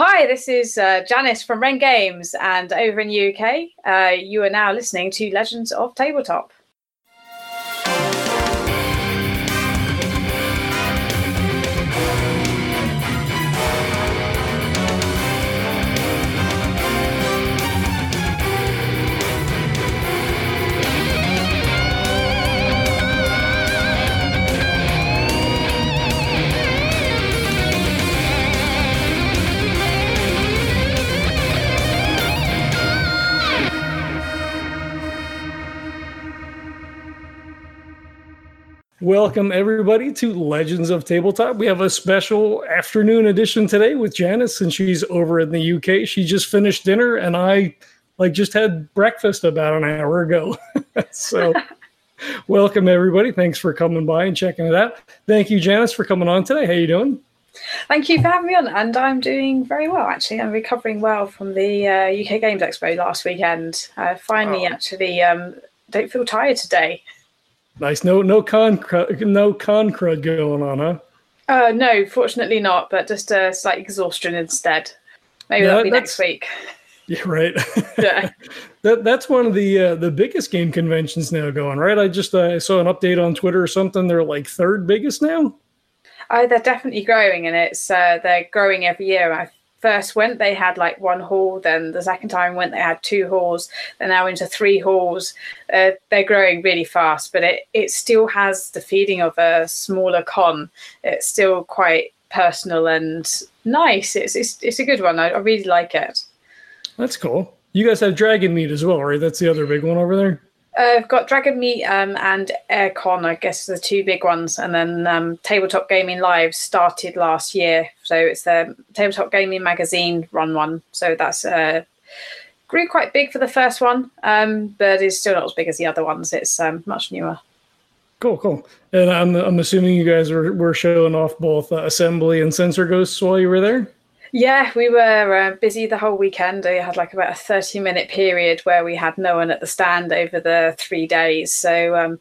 Hi, this is uh, Janice from Wren Games, and over in the UK, uh, you are now listening to Legends of Tabletop. Welcome, everybody, to Legends of Tabletop. We have a special afternoon edition today with Janice, and she's over in the UK. She just finished dinner, and I like just had breakfast about an hour ago. so, welcome, everybody. Thanks for coming by and checking it out. Thank you, Janice, for coming on today. How are you doing? Thank you for having me on, and I'm doing very well. Actually, I'm recovering well from the uh, UK Games Expo last weekend. I finally, oh. actually, um, don't feel tired today. Nice. No, no con, no con crud going on, huh? Uh, no, fortunately not. But just a slight exhaustion instead. Maybe yeah, that'll be next week. Yeah, right. Yeah, that that's one of the uh, the biggest game conventions now going. Right. I just uh, saw an update on Twitter or something. They're like third biggest now. Oh, they're definitely growing, and it's uh, they're growing every year. I first went, they had like one hall. Then the second time went, they had two halls. They're now into three halls. Uh, they're growing really fast, but it it still has the feeling of a smaller con. It's still quite personal and nice. It's it's, it's a good one. I, I really like it. That's cool. You guys have Dragon Meet as well, right? That's the other big one over there. I've got Dragon Meet um, and Airecon, I guess, the two big ones. And then um, Tabletop Gaming Live started last year. So it's the Tabletop Gaming Magazine run one. So that's uh, grew quite big for the first one, um, but it's still not as big as the other ones. It's um, much newer. Cool, cool. And I'm, I'm assuming you guys were, were showing off both uh, Assembly and Sensor Ghosts while you were there? Yeah, we were uh, busy the whole weekend. We had like about a 30 minute period where we had no one at the stand over the three days. So um,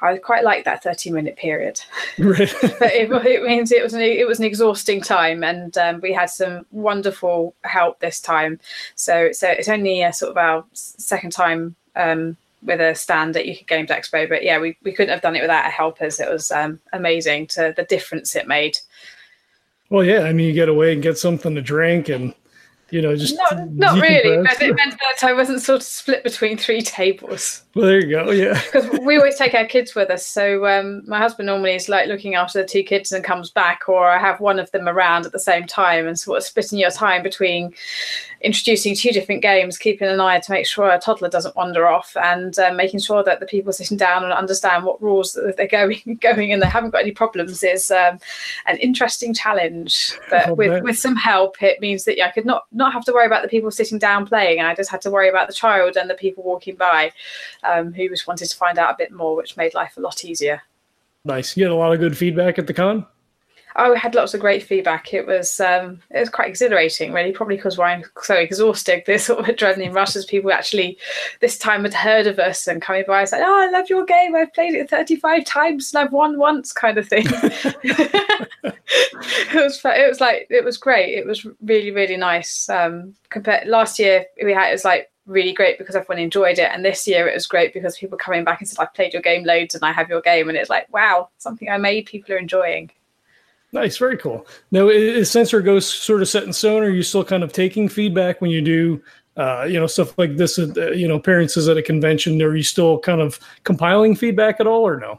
I quite like that 30 minute period. It, it, means it was an, it was an exhausting time and um, we had some wonderful help this time. So, so it's only a sort of our second time um, with a stand at UK Games Expo. But yeah, we, we couldn't have done it without our helpers. It was um, amazing to the difference it made. Well, yeah. I mean, you get away and get something to drink and you know, just not, not really, but it meant that I wasn't sort of split between three tables. Well, there you go. Yeah, because we always take our kids with us. So um, my husband normally is like looking after the two kids and comes back, or I have one of them around at the same time and sort of splitting your time between introducing two different games, keeping an eye to make sure a toddler doesn't wander off, and uh, making sure that the people sitting down and understand what rules that they're going going and they haven't got any problems is um, an interesting challenge. But oh, with, with some help, it means that I could not not have to worry about the people sitting down playing. And I just had to worry about the child and the people walking by um, who just wanted to find out a bit more, which made life a lot easier. Nice. You had a lot of good feedback at the con. Oh, we had lots of great feedback. It was um, it was quite exhilarating, really, probably because we're so exhausted. This sort of adrenaline rush as people actually this time had heard of us and coming by and said, "Oh, I love your game. I've played it thirty five times and I've won once," kind of thing. it was it was like it was great. It was really really nice. Um, compared last year, we had it was like really great because everyone enjoyed it. And this year it was great because people coming back and said, I've played your game loads and I have your game. And it's like, wow, something I made, people are enjoying. Nice, very cool. Now, is Sensor Ghost sort of set in stone, or are you still kind of taking feedback when you do, uh, you know, stuff like this, uh, you know, appearances at a convention? Are you still kind of compiling feedback at all, or no?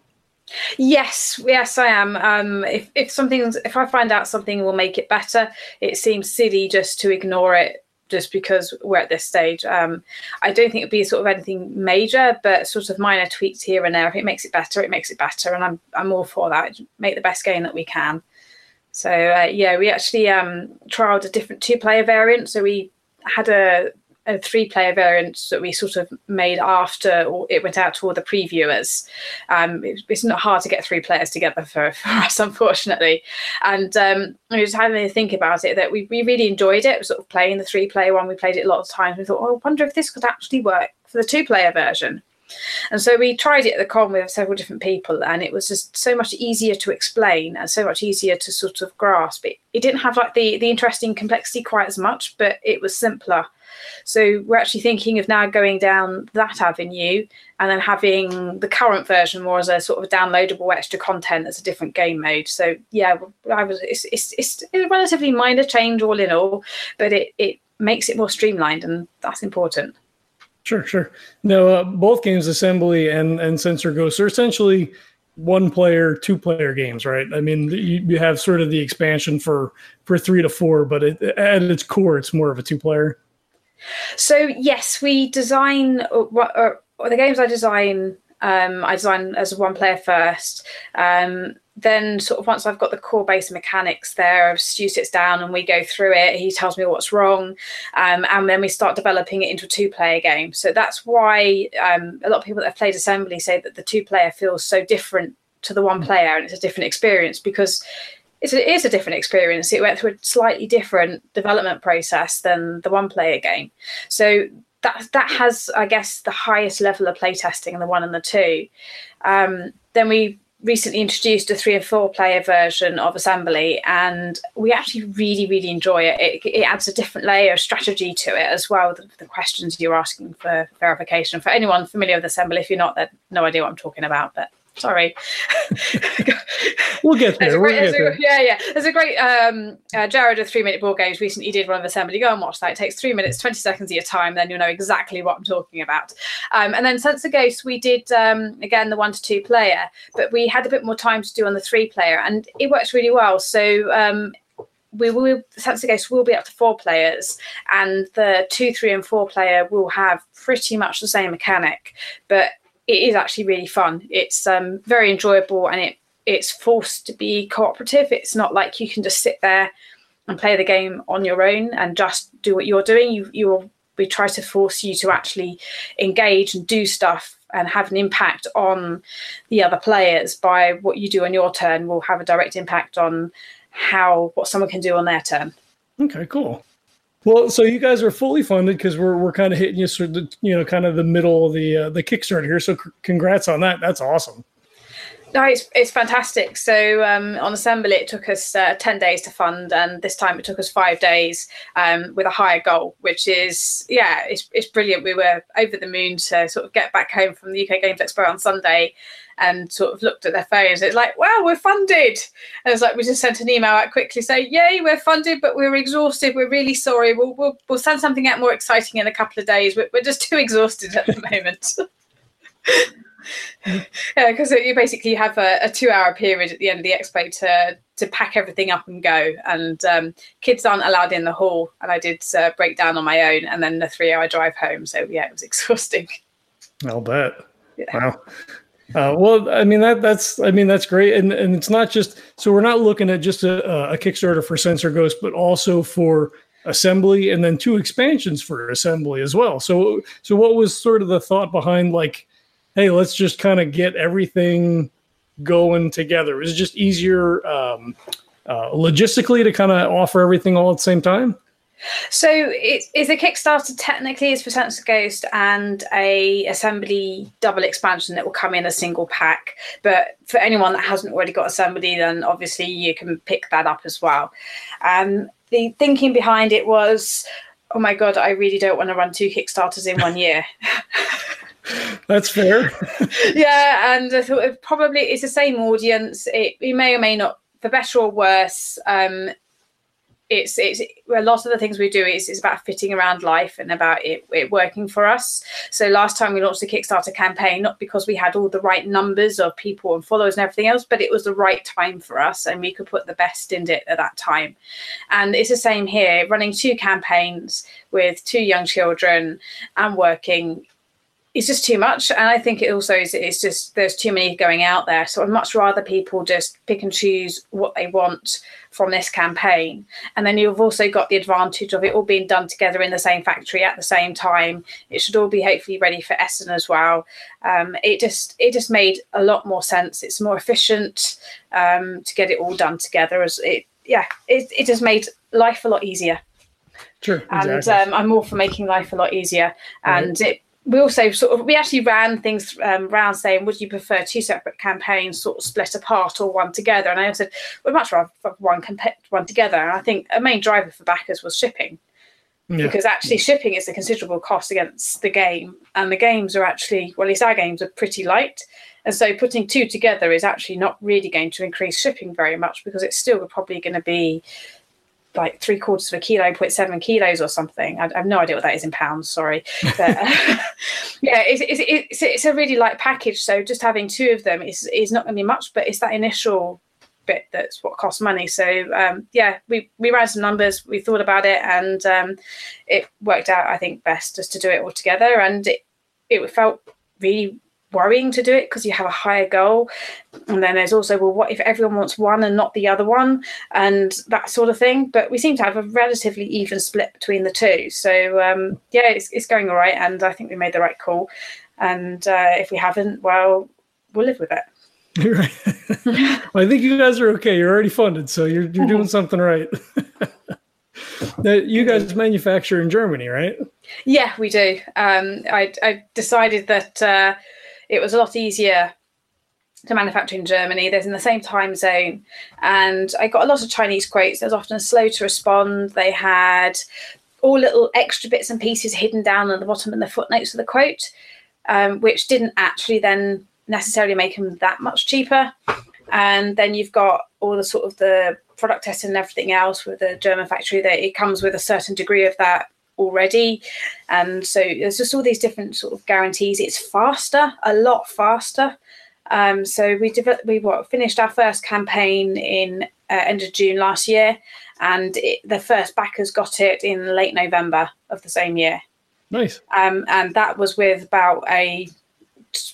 Yes, yes, I am. Um, if if something, if I find out something will make it better, it seems silly just to ignore it just because we're at this stage. Um, I don't think it'd be sort of anything major, but sort of minor tweaks here and there. If it makes it better, it makes it better, and I'm I'm all for that. Make the best game that we can. So uh, yeah, we actually um, trialed a different two-player variant. So we had a, a three-player variant that we sort of made after it went out to all the previewers. Um, it, it's not hard to get three players together for, for us, unfortunately. And um, we just having to think about it that we, we really enjoyed it. Sort of playing the three-player one, we played it a lot of times. We thought, oh, I wonder if this could actually work for the two-player version. And so we tried it at the con with several different people, and it was just so much easier to explain and so much easier to sort of grasp. It, it didn't have like the, the interesting complexity quite as much, but it was simpler. So we're actually thinking of now going down that avenue and then having the current version more as a sort of downloadable extra content as a different game mode. So yeah, I was it's it's, it's a relatively minor change all in all, but it it makes it more streamlined and that's important. Sure, sure. No, uh, both games, Assembly and and Sensor Ghost, are essentially one player, two player games, right? I mean, you, you have sort of the expansion for for three to four, but it, at its core, it's more of a two player. So yes, we design uh, what uh, the games I design. Um, I design as a one player first. Um, then sort of once I've got the core base mechanics there, Stu sits down and we go through it. He tells me what's wrong, um, and then we start developing it into a two-player game. So that's why um, a lot of people that have played Assembly say that the two-player feels so different to the one-player, and it's a different experience because it's a, it is a different experience. It went through a slightly different development process than the one-player game. So that that has, I guess, the highest level of playtesting in the one and the two. Um, then we recently introduced a three and four player version of assembly and we actually really really enjoy it. it it, adds a different layer of strategy to it as well the, the, questions you're asking for verification for anyone familiar with assembly if you're not have no idea what i'm talking about but Sorry. we'll get there. We'll get there. A, yeah, yeah. There's a great um, uh, Jared of Three Minute Board Games recently did one of assembly. Go and watch that. It takes three minutes, 20 seconds of your time, then you'll know exactly what I'm talking about. Um, and then Sensor Ghost, we did, um, again, the one to two player, but we had a bit more time to do on the three player, and it works really well. So um, we will Sensor Ghost will be up to four players, and the two, three, and four player will have pretty much the same mechanic, but it is actually really fun. It's um, very enjoyable and it it's forced to be cooperative. It's not like you can just sit there and play the game on your own and just do what you're doing. You you we try to force you to actually engage and do stuff and have an impact on the other players by what you do on your turn will have a direct impact on how what someone can do on their turn. Okay, cool. Well, so you guys are fully funded because we're we're kind of hitting you sort of you know kind of the middle of the uh, the Kickstarter here. So c- congrats on that. That's awesome. No, it's, it's fantastic. So um, on Assembly, it took us uh, 10 days to fund, and this time it took us five days um, with a higher goal, which is, yeah, it's, it's brilliant. We were over the moon to sort of get back home from the UK Games Expo on Sunday and sort of looked at their phones. It's like, wow, we're funded. And it's like we just sent an email out quickly saying, yay, we're funded, but we're exhausted. We're really sorry. We'll we'll, we'll send something out more exciting in a couple of days. We're, we're just too exhausted at the moment. yeah, because you basically have a, a, two-hour period at the end of the expo to to pack everything up and go, and um, kids aren't allowed in the hall. And I did uh, break down on my own, and then the three-hour drive home. So yeah, it was exhausting. I'll bet. Yeah. Wow. Uh, well, I mean that that's I mean that's great, and and it's not just so we're not looking at just a, a Kickstarter for Sensor Ghost, but also for Assembly, and then two expansions for Assembly as well. So so what was sort of the thought behind like, hey, let's just kind of get everything going together? Is it just easier um, uh, logistically to kind of offer everything all at the same time? So it is a Kickstarter technically is for Sensor Ghost and a assembly double expansion that will come in a single pack. But for anyone that hasn't already got assembly, then obviously you can pick that up as well. Um, the thinking behind it was, oh my god, I really don't want to run two Kickstarters in one year. That's fair. yeah, and I thought it probably it's the same audience. It, it may or may not, for better or worse. Um, it's it's a lot of the things we do is, is about fitting around life and about it, it working for us. So last time we launched the Kickstarter campaign, not because we had all the right numbers of people and followers and everything else, but it was the right time for us and we could put the best in it at that time. And it's the same here, running two campaigns with two young children and working it's just too much. And I think it also is it's just there's too many going out there. So I'd much rather people just pick and choose what they want from this campaign. And then you've also got the advantage of it all being done together in the same factory at the same time. It should all be hopefully ready for Essen as well. Um, it just it just made a lot more sense. It's more efficient um, to get it all done together. As it yeah, it, it just made life a lot easier. Sure. Exactly. And um, I'm all for making life a lot easier. And right. it we also sort of we actually ran things um, around saying would you prefer two separate campaigns sort of split apart or one together? And i said we'd much rather one comp- one together. And i think a main driver for backers was shipping. Yeah. because actually shipping is a considerable cost against the game. And the games are actually well at least our games are pretty light. And so putting two together is actually not really going to increase shipping very much because it's still probably going to be like three quarters of a kilo, 0.7 kilos or something. I, I, have no idea what that is in pounds. Sorry, but uh, yeah, it's, it's, it's, it's, a really light package. So just having two of them is is not going to be much, but it's that initial bit that's what costs money. So um, yeah, we we ran some numbers, we thought about it, and um, it worked out. I think best just to do it all together, and it it felt really worrying to do it because you have a higher goal. And then there's also, well, what if everyone wants one and not the other one, and that sort of thing. But we seem to have a relatively even split between the two. So um, yeah, it's, it's going all right, and I think we made the right call. And uh, if we haven't, well, we'll live with it. Right. well, I think you guys are okay. You're already funded, so you're you're doing something right. now, you guys manufacture in Germany, right? Yeah, we do. Um, I I decided that uh, it was a lot easier to manufacture in Germany. There's in the same time zone, and I got a lot of Chinese quotes. They was often slow to respond. They had all little extra bits and pieces hidden down at the bottom in the footnotes of the quote, um, which didn't actually then necessarily make them that much cheaper. And then you've got all the sort of the product testing and everything else with the German factory that it comes with a certain degree of that already. And so there's just all these different sort of guarantees. It's faster, a lot faster. Um, so we developed, we what, finished our first campaign in uh, end of June last year, and it, the first backers got it in late November of the same year. Nice. Um, and that was with about a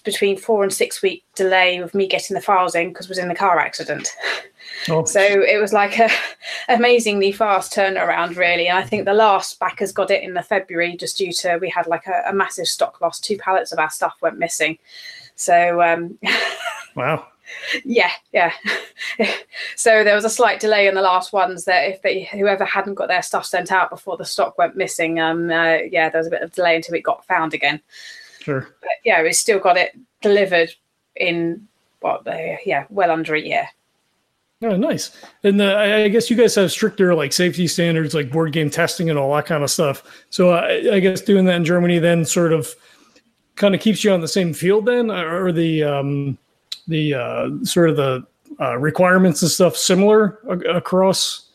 between four and six week delay of me getting the files in because was in the car accident. Oh. So it was like a amazingly fast turnaround, really. And I think the last backers got it in the February just due to we had like a, a massive stock loss. Two pallets of our stuff went missing. So um, wow. Yeah, yeah. so there was a slight delay in the last ones that if they whoever hadn't got their stuff sent out before the stock went missing, um, uh, yeah, there was a bit of delay until it got found again. Sure. But yeah, we still got it delivered in what? Uh, yeah, well under a year. Oh, nice. And the, I guess you guys have stricter like safety standards, like board game testing and all that kind of stuff. So I, I guess doing that in Germany then sort of kind of keeps you on the same field then, or the um, the uh, sort of the uh, requirements and stuff similar across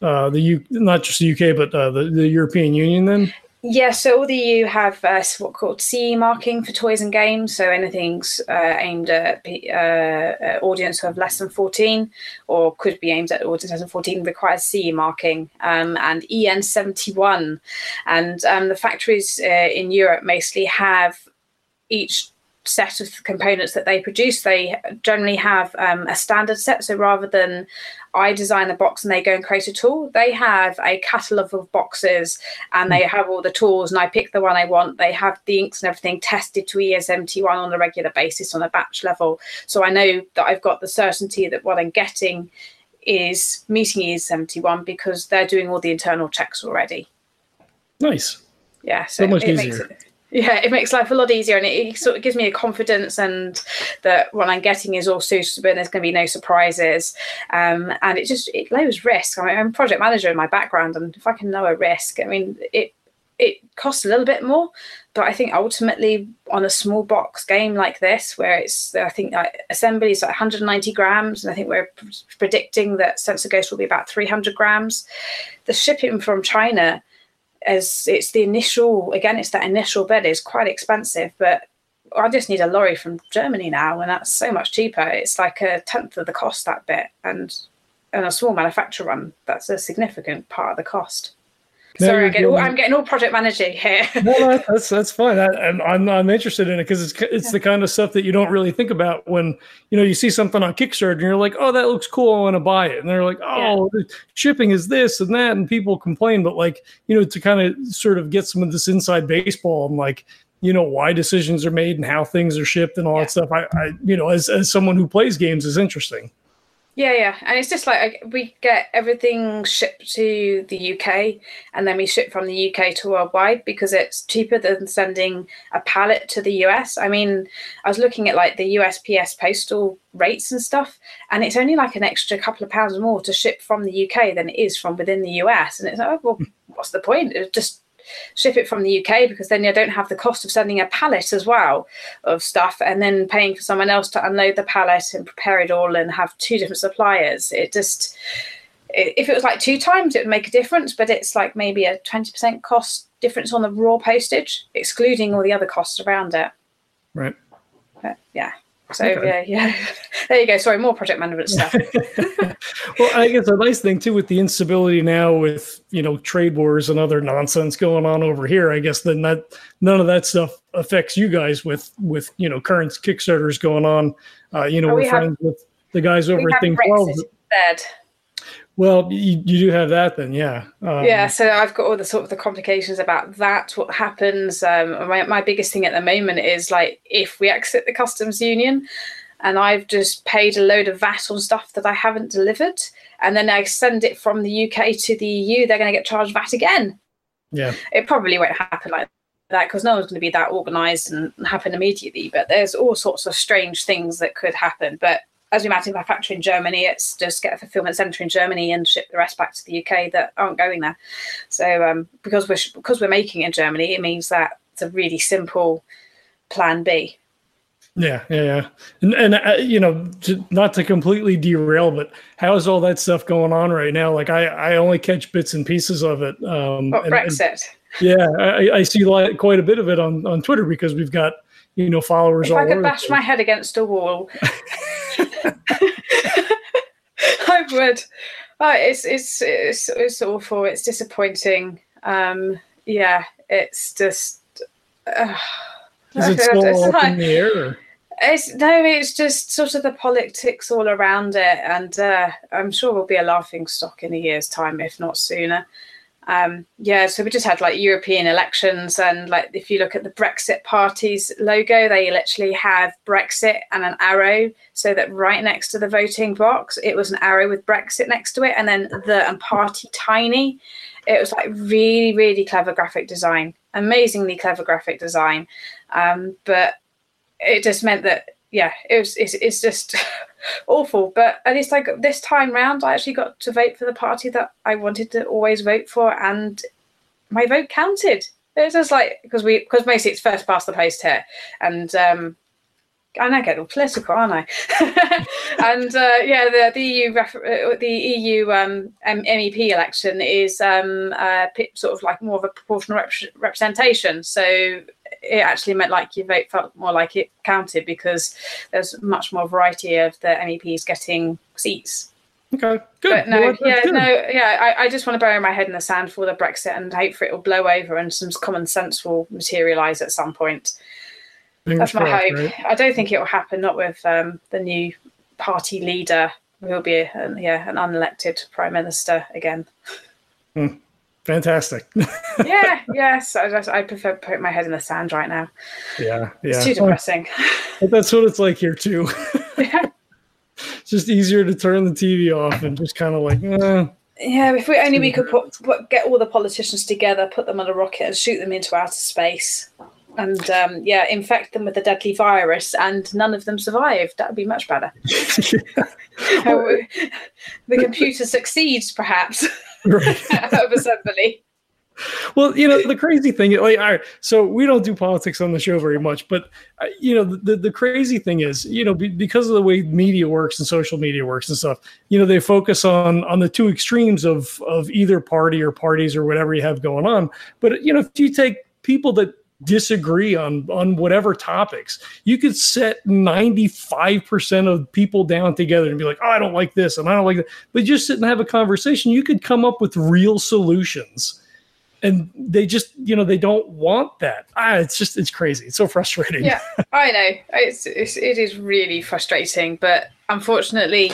uh, the U, not just the UK but uh, the, the European Union then. Yeah, so all the EU have uh, what called CE marking for toys and games. So anything's uh, aimed at uh, audience who have less than 14 or could be aimed at audience less than 14 requires CE marking um, and EN 71. And um, the factories uh, in Europe mostly have each set of components that they produce. They generally have um, a standard set. So rather than I design the box and they go and create a tool, they have a catalogue of boxes and they have all the tools and I pick the one I want. They have the inks and everything tested to EN71 on a regular basis on a batch level. So I know that I've got the certainty that what I'm getting is meeting EN71 because they're doing all the internal checks already. Nice. Yeah, so, so much easier. It, yeah it makes life a lot easier and it, it, sort of gives me a confidence and that what i'm getting is all suitable and there's going to be no surprises. Um, and it just it lowers risk. I mean, i'm a project manager in my background and if i can lower risk i mean it it costs a little bit more but i think ultimately on a small box game like this where it's i think uh, assembly is like 190 grams and i think we're predicting that sensor ghost will be about 300 grams the shipping from china as it's the initial again it's that initial bed is quite expensive but I just need a lorry from Germany now and that's so much cheaper. It's like a tenth of the cost that bit and and a small manufacturer run that's a significant part of the cost Sorry, I get all, I'm getting all project managing here. no, no, that's that's fine. I, am I'm, I'm interested in it because it's it's the kind of stuff that you don't really think about when you know you see something on Kickstarter and you're like, oh, that looks cool, I want to buy it, and they're like, oh, yeah. shipping is this and that, and people complain, but like you know to kind of sort of get some of this inside baseball and like you know why decisions are made and how things are shipped and all yeah. that stuff. I, I you know as as someone who plays games is interesting. Yeah, yeah, and it's just like we get everything shipped to the UK, and then we ship from the UK to worldwide because it's cheaper than sending a pallet to the US. I mean, I was looking at like the USPS postal rates and stuff, and it's only like an extra couple of pounds more to ship from the UK than it is from within the US. And it's like, oh, well, hmm. what's the point? It just ship it from the UK because then you don't have the cost of sending a pallet as well of stuff and then paying for someone else to unload the pallet and prepare it all and have two different suppliers. It just, if it was like two times, it would make a difference, but it's like maybe a 20% cost difference on the raw postage, excluding all the other costs around it. Right. But, yeah. So okay. yeah, yeah. There you go. Sorry, more project management stuff. well, I guess a nice thing too with the instability now with you know trade wars and other nonsense going on over here. I guess then that none of that stuff affects you guys with with you know current Kickstarters going on. Uh, you know, oh, we're we friends have, with the guys over at Thing Twelve. Instead. Well, you, you do have that then, yeah. Um, yeah, so I've got all the sort of the complications about that. What happens? Um, my my biggest thing at the moment is like if we exit the customs union, and I've just paid a load of VAT on stuff that I haven't delivered, and then I send it from the UK to the EU, they're going to get charged VAT again. Yeah, it probably won't happen like that because no one's going to be that organised and happen immediately. But there's all sorts of strange things that could happen. But as we imagine by factory in Germany, it's just get a fulfillment centre in Germany and ship the rest back to the UK that aren't going there. So um, because we're because we're making in Germany, it means that it's a really simple plan B. Yeah, yeah, yeah. And, and uh, you know, to, not to completely derail, but how is all that stuff going on right now? Like, I, I only catch bits and pieces of it. Um, what, and, Brexit? And, yeah, I, I see quite a bit of it on, on Twitter because we've got you know followers. If I could bash my head against a wall, I would. Oh, it's, it's it's it's awful. It's disappointing. Um, yeah, it's just. Uh, Is it still up like, in the air? It's no, it's just sort of the politics all around it, and uh, I'm sure we'll be a laughing stock in a year's time, if not sooner. Um, yeah, so we just had like European elections, and like if you look at the Brexit Party's logo, they literally have Brexit and an arrow, so that right next to the voting box, it was an arrow with Brexit next to it, and then the and party tiny. It was like really, really clever graphic design, amazingly clever graphic design, um, but it just meant that yeah, it was it's, it's just awful. But at least like this time round, I actually got to vote for the party that I wanted to always vote for, and my vote counted. It's just like because we because mostly it's first past the post here, and um, and I get all political, aren't I? and uh, yeah, the, the EU uh, the EU um, MEP election is um, uh, sort of like more of a proportional rep- representation. So it actually meant like your vote felt more like it counted because there's much more variety of the MEPs getting seats. Okay, good. But no, well, yeah, good. no, yeah. I, I just want to bury my head in the sand for the Brexit and hope for it will blow over and some common sense will materialise at some point. Fingers That's my hope. Right? I don't think it will happen. Not with um, the new party leader. Who will be a, yeah an unelected prime minister again. Hmm. Fantastic. yeah, yes. I, just, I prefer putting my head in the sand right now. Yeah, yeah. It's too depressing. But that's what it's like here too. yeah. It's just easier to turn the TV off and just kind of like, eh. Yeah, if we only we could put, put, get all the politicians together, put them on a rocket, and shoot them into outer space, and um, yeah, infect them with a deadly virus, and none of them survive. That would be much better. the computer succeeds, perhaps of assembly. Well, you know the crazy thing, like, all right, so we don't do politics on the show very much, but uh, you know the the crazy thing is, you know, be, because of the way media works and social media works and stuff, you know, they focus on on the two extremes of of either party or parties or whatever you have going on. But you know, if you take people that disagree on on whatever topics. You could set 95% of people down together and be like oh i don't like this and i don't like that. But just sit and have a conversation. You could come up with real solutions. And they just you know they don't want that. Ah, it's just it's crazy. It's so frustrating. Yeah i know. It's, it's it is really frustrating. But unfortunately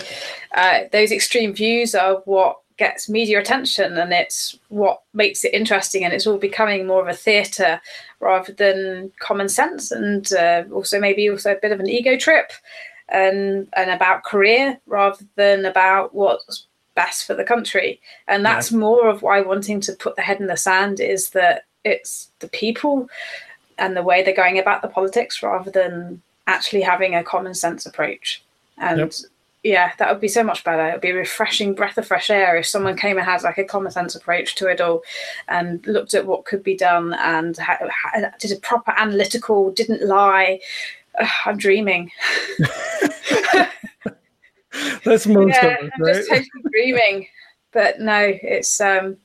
uh, those extreme views are what gets media attention and it's what makes it interesting and it's all becoming more of a theatre rather than common sense and uh, also maybe also a bit of an ego trip and and about career rather than about what's best for the country. And that's yeah. more of why wanting to put the head in the sand is that it's the people and the way they're going about the politics rather than actually having a common sense approach. And yep. Yeah, that would be so much better. It would be a refreshing breath of fresh air if someone came and had like a common sense approach to it all and looked at what could be done and ha- ha- did a proper analytical, didn't lie. Ugh, I'm dreaming. That's most yeah, of it, right? I'm just totally dreaming. But no, it's um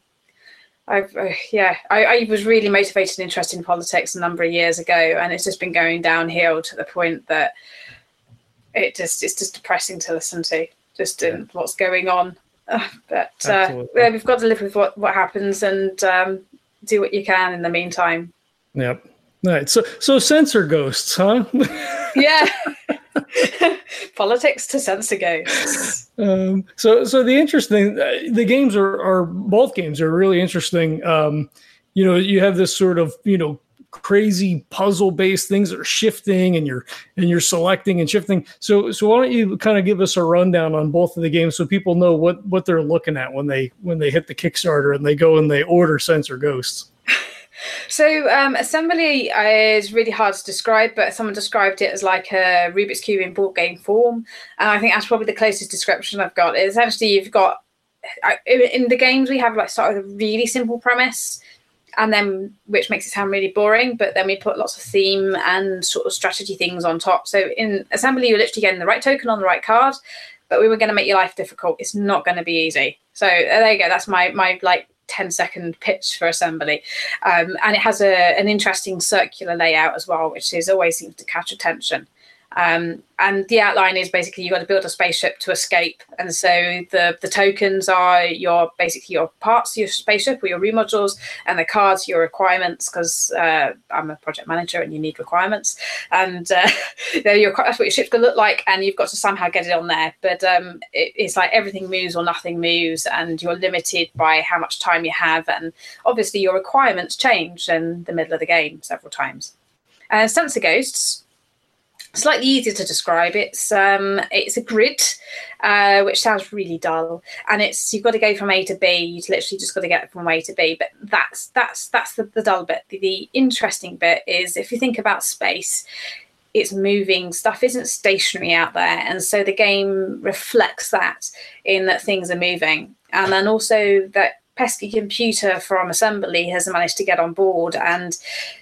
I've uh, yeah, I, I, was really motivated and interested in politics a number of years ago, and it's just been going downhill to the point that it just it's just depressing to listen to, just in what's going on. But uh, yeah, we've got to live with what what happens and um, do what you can in the meantime. Yep. Right. So so Sensor Ghosts, huh? yeah. Politics to Sensor Ghosts. Um, so so the interesting uh, the games are are both games are really interesting. Um, you know, you have this sort of you know crazy puzzle based things that are shifting and you're and you're selecting and shifting. So so why don't you kind of give us a rundown on both of the games so people know what what they're looking at when they when they hit the kickstarter and they go and they order Sensor Ghosts? So um, assembly is really hard to describe, but someone described it as like a Rubik's cube in board game form, and I think that's probably the closest description I've got. Is Essentially, you've got in the games we have like sort of a really simple premise, and then which makes it sound really boring, but then we put lots of theme and sort of strategy things on top. So in assembly, you're literally getting the right token on the right card, but we were going to make your life difficult. It's not going to be easy. So there you go. That's my my like 10 second pitch for assembly. Um, and it has a, an interesting circular layout as well, which is always seems to catch attention. Um, and the outline is basically you've got to build a spaceship to escape. And so the, the tokens are your basically your parts your spaceship or your remodules, and the cards your requirements because uh, I'm a project manager and you need requirements. And uh, your, that's what your ship's going to look like, and you've got to somehow get it on there. But um, it, it's like everything moves or nothing moves, and you're limited by how much time you have. And obviously, your requirements change in the middle of the game several times. And Sensor Ghosts slightly easier to describe. It's um, it's a grid, uh, which sounds really dull, and it's you've got to go from A to B. You've literally just got to get from A to B. But that's that's that's the, the dull bit. The, the interesting bit is if you think about space. It's moving, stuff isn't stationary out there. And so the game reflects that in that things are moving. And then also that pesky computer from assembly has managed to get on board and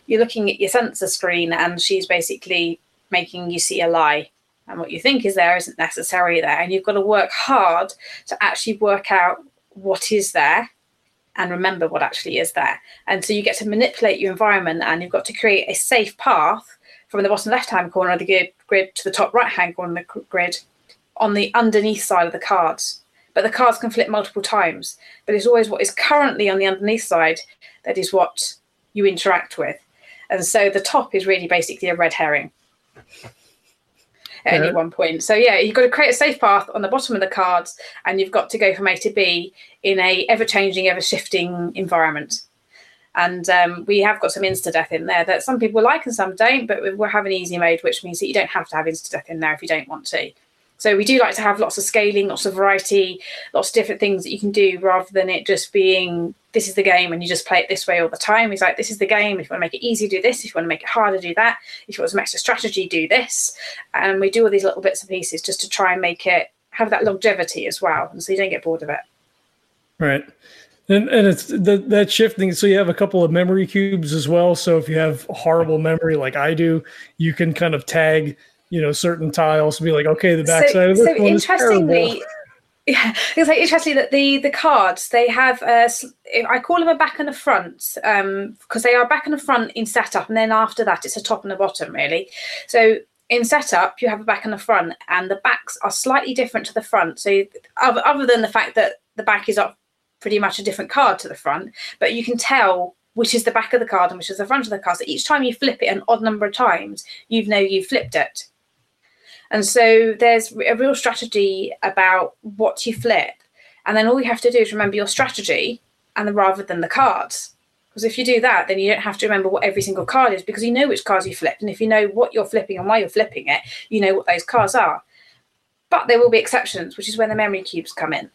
you're looking at your sensor screen and she's basically making you see a lie. And what you think is there isn't necessarily there. And you've got to work hard to actually work out what is there and remember what actually is there. And so you get to manipulate your environment and you've got to create a safe path from the bottom left hand corner of the grid to the top right hand corner of the grid on the underneath side of the cards. But the cards can flip multiple times. But it's always what is currently on the underneath side that is what you interact with. And so the top is really basically a red herring at yeah. any one point. So yeah, you've got to create a safe path on the bottom of the cards, and you've got to go from A to B in a ever changing, ever shifting environment. And um, we have got some insta death in there that some people like and some don't, but we're having easy mode, which means that you don't have to have insta death in there if you don't want to. So we do like to have lots of scaling, lots of variety, lots of different things that you can do rather than it just being this is the game and you just play it this way all the time. He's like, this is the game. If you want to make it easy, do this. If you want to make it harder, do that. If you want some extra strategy, do this. And we do all these little bits and pieces just to try and make it have that longevity as well. And so you don't get bored of it. Right. And, and it's the, that shifting. So you have a couple of memory cubes as well. So if you have horrible memory like I do, you can kind of tag you know certain tiles to be like okay the backside so, of this so one is terrible. Yeah, it's like interesting that the the cards they have a, I call them a back and a front um because they are back and a front in setup and then after that it's a top and a bottom really. So in setup you have a back and a front and the backs are slightly different to the front. So other, other than the fact that the back is up pretty much a different card to the front, but you can tell which is the back of the card and which is the front of the card. So each time you flip it an odd number of times, you know you've flipped it. And so there's a real strategy about what you flip. And then all you have to do is remember your strategy and then rather than the cards. Because if you do that, then you don't have to remember what every single card is because you know which cards you flipped. And if you know what you're flipping and why you're flipping it, you know what those cards are. but there will be exceptions, which is when the memory cubes come in.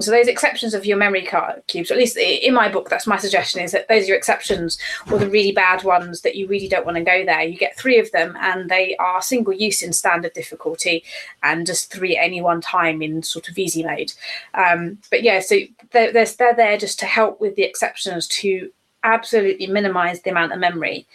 So those exceptions of your memory card cubes, at least in my book, that's my suggestion is that those are your exceptions or the really bad ones that you really don't want to go there. You get three of them and they are single use in standard difficulty and just three at any one time in sort of easy mode. Um, but yeah, so they're, they're, they're there just to help with the exceptions to absolutely minimize the amount of memory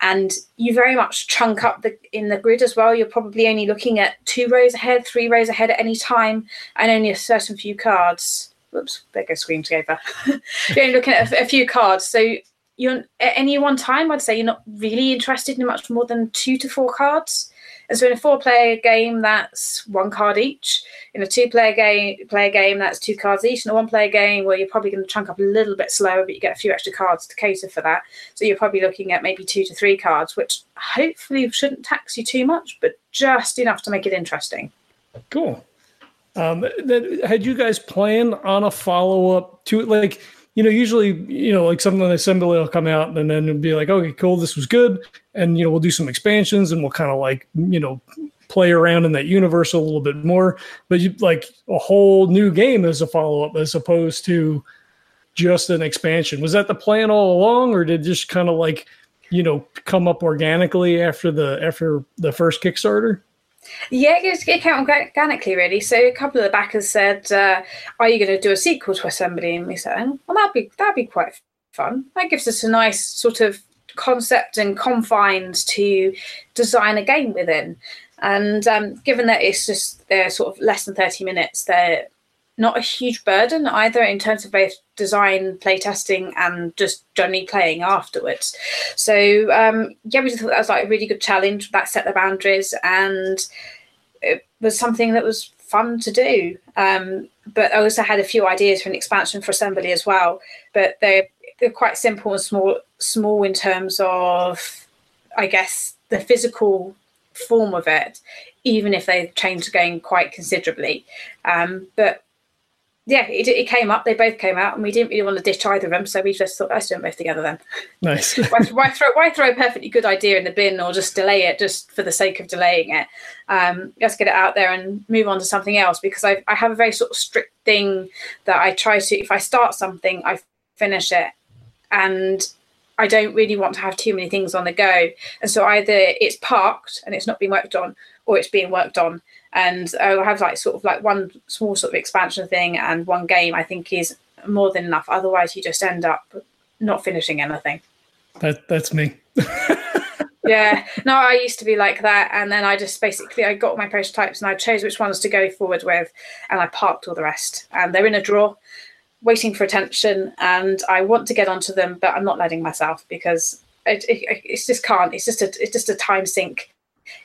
and you very much chunk up the in the grid as well. You're probably only looking at two rows ahead three rows ahead at any time and only a certain few cards. Whoops there goes screen together you're only looking at a, a, few cards. So you're at any one time i'd say you're not really interested in much more than two to four cards and so in a four-player game, that's one card each. In a two-player game, player game, that's two cards each. In a one-player game, where you're probably going to chunk up a little bit slower, but you get a few extra cards to cater for that. So you're probably looking at maybe two to three cards, which hopefully shouldn't tax you too much, but just enough to make it interesting. Cool. Um, had you guys planned on a follow-up to it? Like you know, usually, you know, like something on the assembly will come out and then it'll be like, okay, cool, this was good. And, you know, we'll do some expansions and we'll kind of like, you know, play around in that universe a little bit more. But you like a whole new game as a follow up as opposed to just an expansion. Was that the plan all along or did just kind of like, you know, come up organically after the after the first Kickstarter? Yeah, it, it came organically, really. So a couple of the backers said, uh, "Are you going to do a sequel to Assembly?" And we said, "Well, that'd be that'd be quite fun. That gives us a nice sort of concept and confines to design a game within." And um, given that it's just they're sort of less than thirty minutes, they're not a huge burden either in terms of both design, playtesting, and just generally playing afterwards. So um, yeah, we just thought that was like a really good challenge. That set the boundaries, and it was something that was fun to do. Um, but I also had a few ideas for an expansion for Assembly as well. But they're they're quite simple and small, small in terms of, I guess, the physical form of it, even if they changed the game quite considerably. Um, but yeah, it, it came up. They both came out, and we didn't really want to ditch either of them, so we just thought, let's do them both together then. Nice. why, why, throw why throw a perfectly good idea in the bin or just delay it just for the sake of delaying it? Um, let's get it out there and move on to something else because I I have a very sort of strict thing that I try to if I start something, I finish it, and I don't really want to have too many things on the go. And so either it's parked and it's not being worked on, or it's being worked on and oh, I'll have like sort of like one small sort of expansion thing and one game I think is more than enough. Otherwise, you just end up not finishing anything. That that's me. yeah, no, I used to be like that, and then I just basically I got my prototypes and I chose which ones to go forward with, and I parked all the rest, and they're in a drawer, waiting for attention, and I want to get onto them, but I'm not letting myself because it, it, it's just can't. It's just a it's just a time sink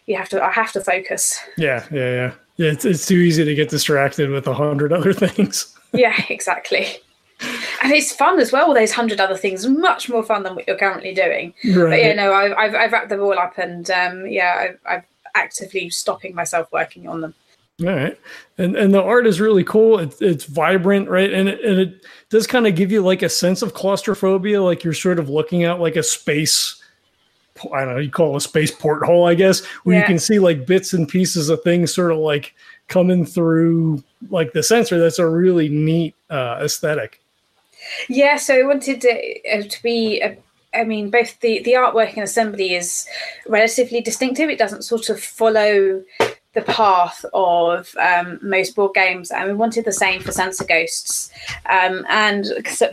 you have to I have to focus. Yeah, yeah, yeah. Yeah, it's, it's too easy to get distracted with a hundred other things. yeah, exactly. And it's fun as well. Those hundred other things, much more fun than what you're currently doing. Right. But yeah, no, I've, I've, I've wrapped them all up, and um, yeah, I've, I've actively stopping myself working on them. All right, and and the art is really cool. It's it's vibrant, right? And it, and it does kind of give you like a sense of claustrophobia, like you're sort of looking at like a space I don't know, you call it a space porthole, I guess, where yeah. you can see like bits and pieces of things sort of like coming through like the sensor. That's a really neat uh, aesthetic. Yeah, so I wanted to, uh, to be, uh, I mean, both the, the artwork and assembly is relatively distinctive. It doesn't sort of follow the path of um, most board games, and we wanted the same for Sensor Ghosts. Um, and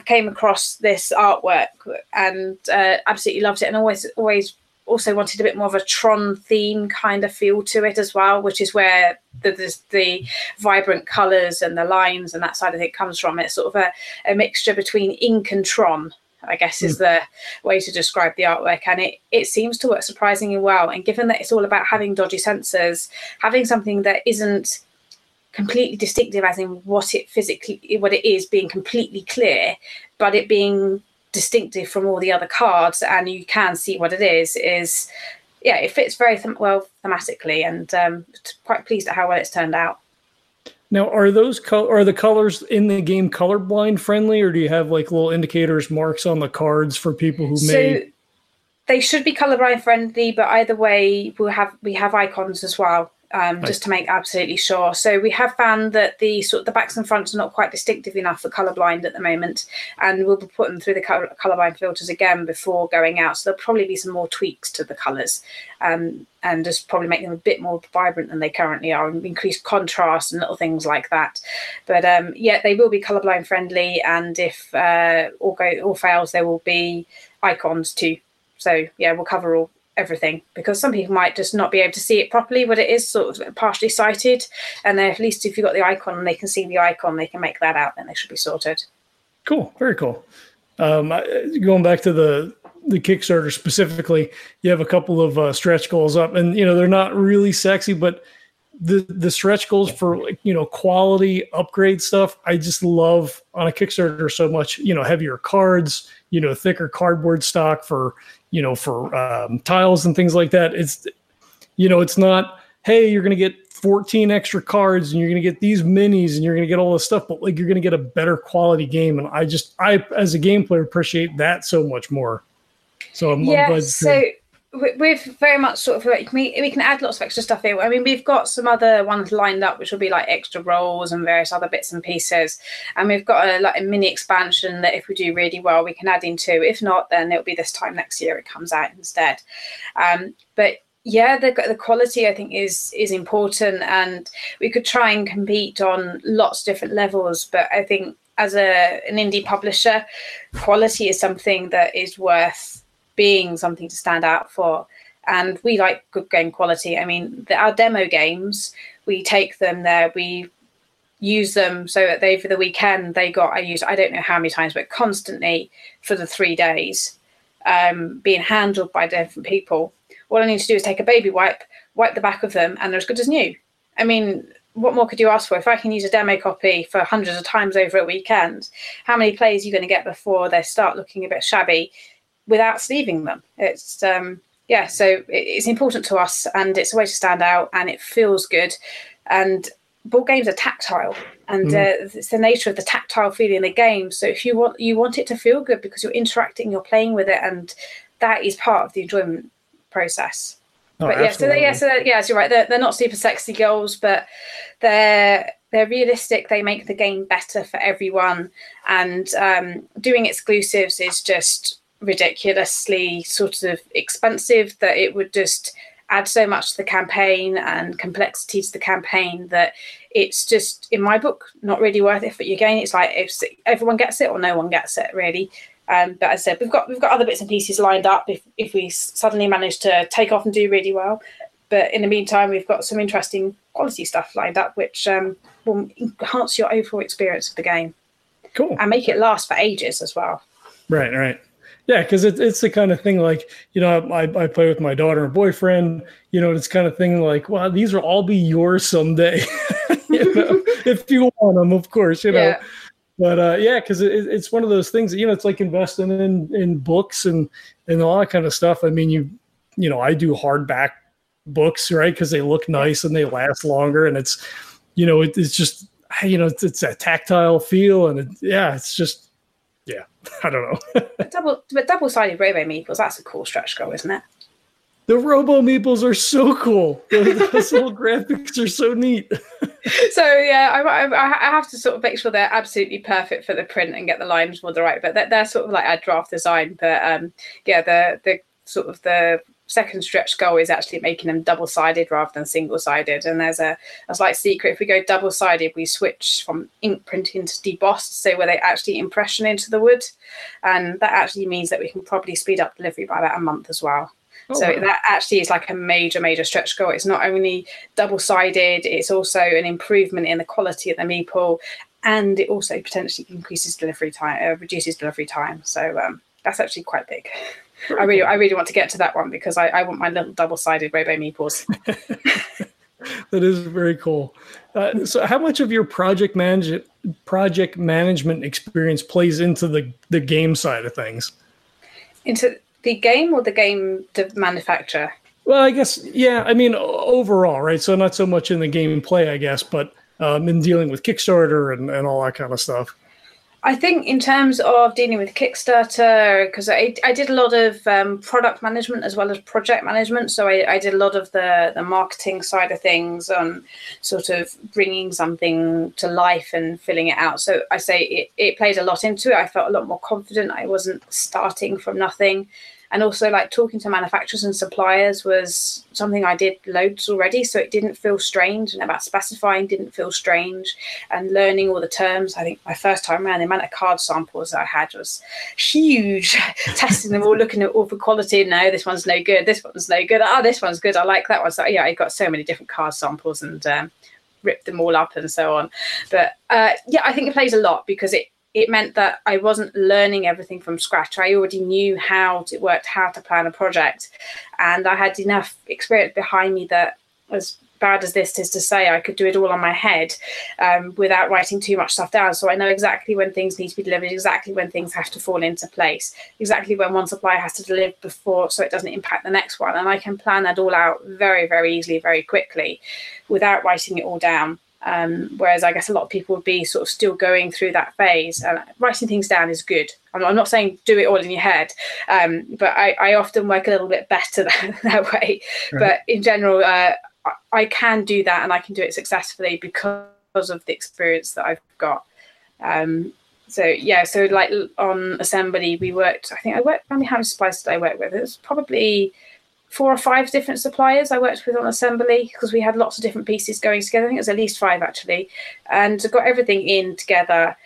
came across this artwork and uh, absolutely loved it, and always always also wanted a bit more of a Tron theme kind of feel to it as well, which is where the the, the vibrant colours and the lines and that side of it comes from. It's sort of a, a mixture between ink and Tron. I guess is hmm. the way to describe the artwork. And it, it seems to work surprisingly well. And given that it's all about having dodgy sensors, having something that isn't completely distinctive as in what it physically what it is being completely clear, but it being distinctive from all the other cards and you can see what it is, is yeah, it fits very them- well thematically and um, quite pleased at how well it's turned out. Now, are those co- are the colors in the game colorblind friendly, or do you have like little indicators, marks on the cards for people who so may? They should be colorblind friendly, but either way, we have we have icons as well. Um, nice. just to make absolutely sure. So we have found that the sort of the backs and fronts are not quite distinctive enough for colorblind at the moment, and we'll be putting through the color, colorblind filters again before going out. So there'll probably be some more tweaks to the colors, um, and just probably make them a bit more vibrant than they currently are, and increase contrast and little things like that. But um, yeah, they will be colorblind friendly, and if uh, all go all fails, there will be icons too. So yeah, we'll cover all everything because some people might just not be able to see it properly, but it is sort of partially sighted. And then at least if you've got the icon and they can see the icon, they can make that out, then they should be sorted. Cool, very cool. Um, going back to the the Kickstarter specifically, you have a couple of uh, stretch goals up, and you know they're not really sexy, but the the stretch goals for like you know quality upgrade stuff, I just love on a Kickstarter so much. You know, heavier cards, you know, thicker cardboard stock for you know, for um, tiles and things like that. It's, you know, it's not, hey, you're going to get 14 extra cards and you're going to get these minis and you're going to get all this stuff, but like you're going to get a better quality game. And I just, I, as a game player, appreciate that so much more. So I'm, yeah, I'm glad. So we've very much sort of we, we can add lots of extra stuff here. I mean, we've got some other ones lined up, which will be like extra rolls and various other bits and pieces. And we've got a like a mini expansion that if we do really well, we can add into. If not, then it'll be this time next year it comes out instead. Um, but yeah, the the quality I think is is important, and we could try and compete on lots of different levels. But I think as a an indie publisher, quality is something that is worth being something to stand out for. And we like good game quality. I mean, the, our demo games, we take them there, we use them so that they for the weekend they got I used I don't know how many times, but constantly for the three days, um, being handled by different people. All I need to do is take a baby wipe, wipe the back of them, and they're as good as new. I mean, what more could you ask for? If I can use a demo copy for hundreds of times over a weekend, how many plays are you going to get before they start looking a bit shabby? Without sleeving them. It's um, yeah, so it's important to us, and it's a way to stand out, and it feels good. And board games are tactile, and mm. uh, it's the nature of the tactile feeling in the game. So if you want you want it to feel good because you're interacting, you're playing with it, and that is part of the enjoyment process. Oh, but yeah, so yeah, so yeah, you're right. They're, they're not super sexy goals, but they're they're realistic. They make the game better for everyone, and um, doing exclusives is just ridiculously sort of expensive that it would just add so much to the campaign and complexity to the campaign that it's just in my book not really worth it. But again, it's like if everyone gets it or no one gets it really. Um, but as I said, we've got we've got other bits and pieces lined up if if we suddenly manage to take off and do really well. But in the meantime, we've got some interesting quality stuff lined up, which um, will enhance your overall experience of the game. Cool. And make it last for ages as well. Right, right. Yeah, because it, it's the kind of thing like you know I, I play with my daughter and boyfriend. You know, it's kind of thing like, wow, these will all be yours someday. you know, if you want them, of course. You know, yeah. but uh, yeah, because it, it's one of those things. That, you know, it's like investing in in books and and all that kind of stuff. I mean, you you know, I do hardback books, right? Because they look nice and they last longer, and it's you know, it, it's just you know, it's, it's a tactile feel, and it, yeah, it's just yeah, I don't know. but double, but double-sided Robo Meeples, that's a cool stretch goal, isn't it? The Robo Meeples are so cool. Those little graphics are so neat. so yeah, I, I, I, have to sort of make sure they're absolutely perfect for the print and get the lines more the right. But they're, they're sort of like a draft design. But um, yeah, the the sort of the second stretch goal is actually making them double sided rather than single sided. And there's a, a slight secret if we go double sided, we switch from ink printing to debossed, so where they actually impression into the wood. And that actually means that we can probably speed up delivery by about a month as well. Oh, so wow. that actually is like a major, major stretch goal. It's not only double sided, it's also an improvement in the quality of the meeple, and it also potentially increases delivery time, uh, reduces delivery time. So um, that's actually quite big. I really, I really want to get to that one because I, I want my little double-sided Robo Meeples. that is very cool. Uh, so, how much of your project manage project management experience plays into the the game side of things? Into the game or the game the manufacturer? Well, I guess yeah. I mean, overall, right? So not so much in the gameplay, I guess, but um, in dealing with Kickstarter and, and all that kind of stuff. I think in terms of dealing with Kickstarter, because I, I did a lot of um, product management as well as project management. So I, I did a lot of the, the marketing side of things on sort of bringing something to life and filling it out. So I say it, it played a lot into it. I felt a lot more confident. I wasn't starting from nothing and also like talking to manufacturers and suppliers was something I did loads already, so it didn't feel strange. And about specifying didn't feel strange, and learning all the terms. I think my first time around, the amount of card samples I had was huge. Testing them all, looking at all for quality. No, this one's no good. This one's no good. Oh, this one's good. I like that one. So yeah, I got so many different card samples and. Um, ripped them all up and so on but uh, yeah i think it plays a lot because it it meant that I wasn't learning everything from scratch. I already knew how it worked, how to plan a project, and I had enough experience behind me that, as bad as this is to say, I could do it all on my head um, without writing too much stuff down. So I know exactly when things need to be delivered, exactly when things have to fall into place, exactly when one supplier has to deliver before so it doesn't impact the next one, and I can plan that all out very, very easily, very quickly, without writing it all down. Um, whereas I guess a lot of people would be sort of still going through that phase. And writing things down is good. I'm, I'm not saying do it all in your head, um, but I, I, often work a little bit better that, that way. Right. But in general, uh, I can do that and I can do it successfully because of the experience that I've got. Um, so yeah, so like on assembly, we worked. I think I worked. How many how suppliers did I work with? It was probably four or five different suppliers I worked with on assembly because we had lots of different pieces going together. I think it was at least five actually, and got everything in together,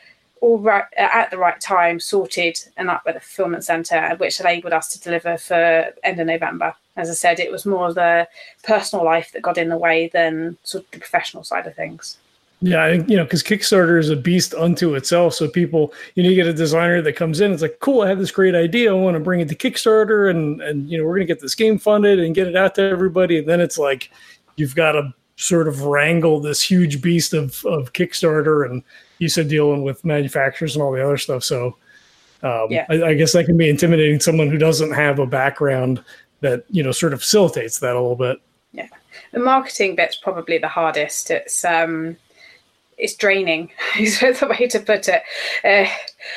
all right uh, at the right time, sorted and up at the fulfillment centre, which enabled us to deliver for end of November. As I said, it was more the personal life that got in the way than sort of the professional side of things. Yeah, I think you know, because Kickstarter is a beast unto itself. So people, you know, you get a designer that comes in, it's like, cool, I have this great idea. I want to bring it to Kickstarter, and and you know, we're gonna get this game funded and get it out to everybody. And then it's like, you've got to sort of wrangle this huge beast of of Kickstarter, and you said dealing with manufacturers and all the other stuff. So, um, yeah. I, I guess that can be intimidating. Someone who doesn't have a background that you know sort of facilitates that a little bit. Yeah, the marketing bit's probably the hardest. It's um it's draining is the way to put it. Uh,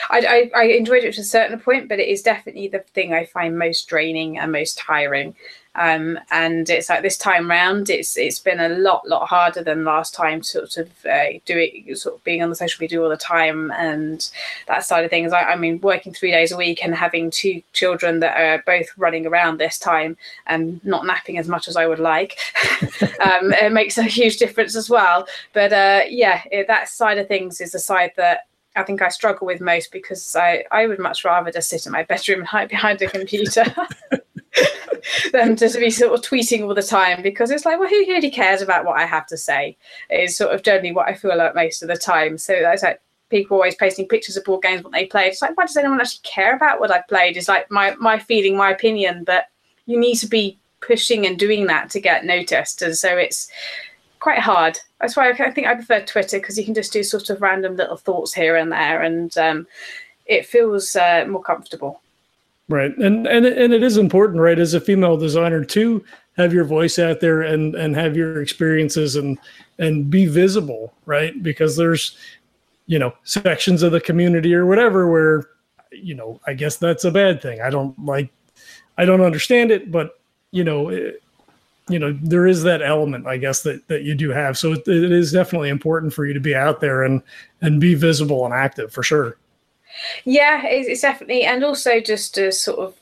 I, I, I enjoyed it to a certain point but it is definitely the thing i find most draining and most tiring um, and it's like this time round, it's it's been a lot lot harder than last time. Sort of uh, doing sort of being on the social media all the time and that side of things. I, I, mean, working three days a week and having two children that are both running around this time and not napping as much as I would like, um, it makes a huge difference as well. But uh, yeah, it, that side of things is the side that I think I struggle with most because I, I would much rather just sit in my bedroom and hide behind a computer. them to be sort of tweeting all the time because it's like, well, who really cares about what I have to say? Is sort of generally what I feel like most of the time. So that's like people always posting pictures of board games what they played. It's like, why does anyone actually care about what I've played? It's like my my feeling, my opinion, but you need to be pushing and doing that to get noticed. And so it's quite hard. That's why I think I prefer Twitter because you can just do sort of random little thoughts here and there, and um, it feels uh, more comfortable. Right, and and and it is important, right, as a female designer to have your voice out there and and have your experiences and and be visible, right? Because there's you know sections of the community or whatever where you know I guess that's a bad thing. I don't like, I don't understand it, but you know. It, you know there is that element i guess that that you do have so it, it is definitely important for you to be out there and and be visible and active for sure yeah, it's definitely, and also just a sort of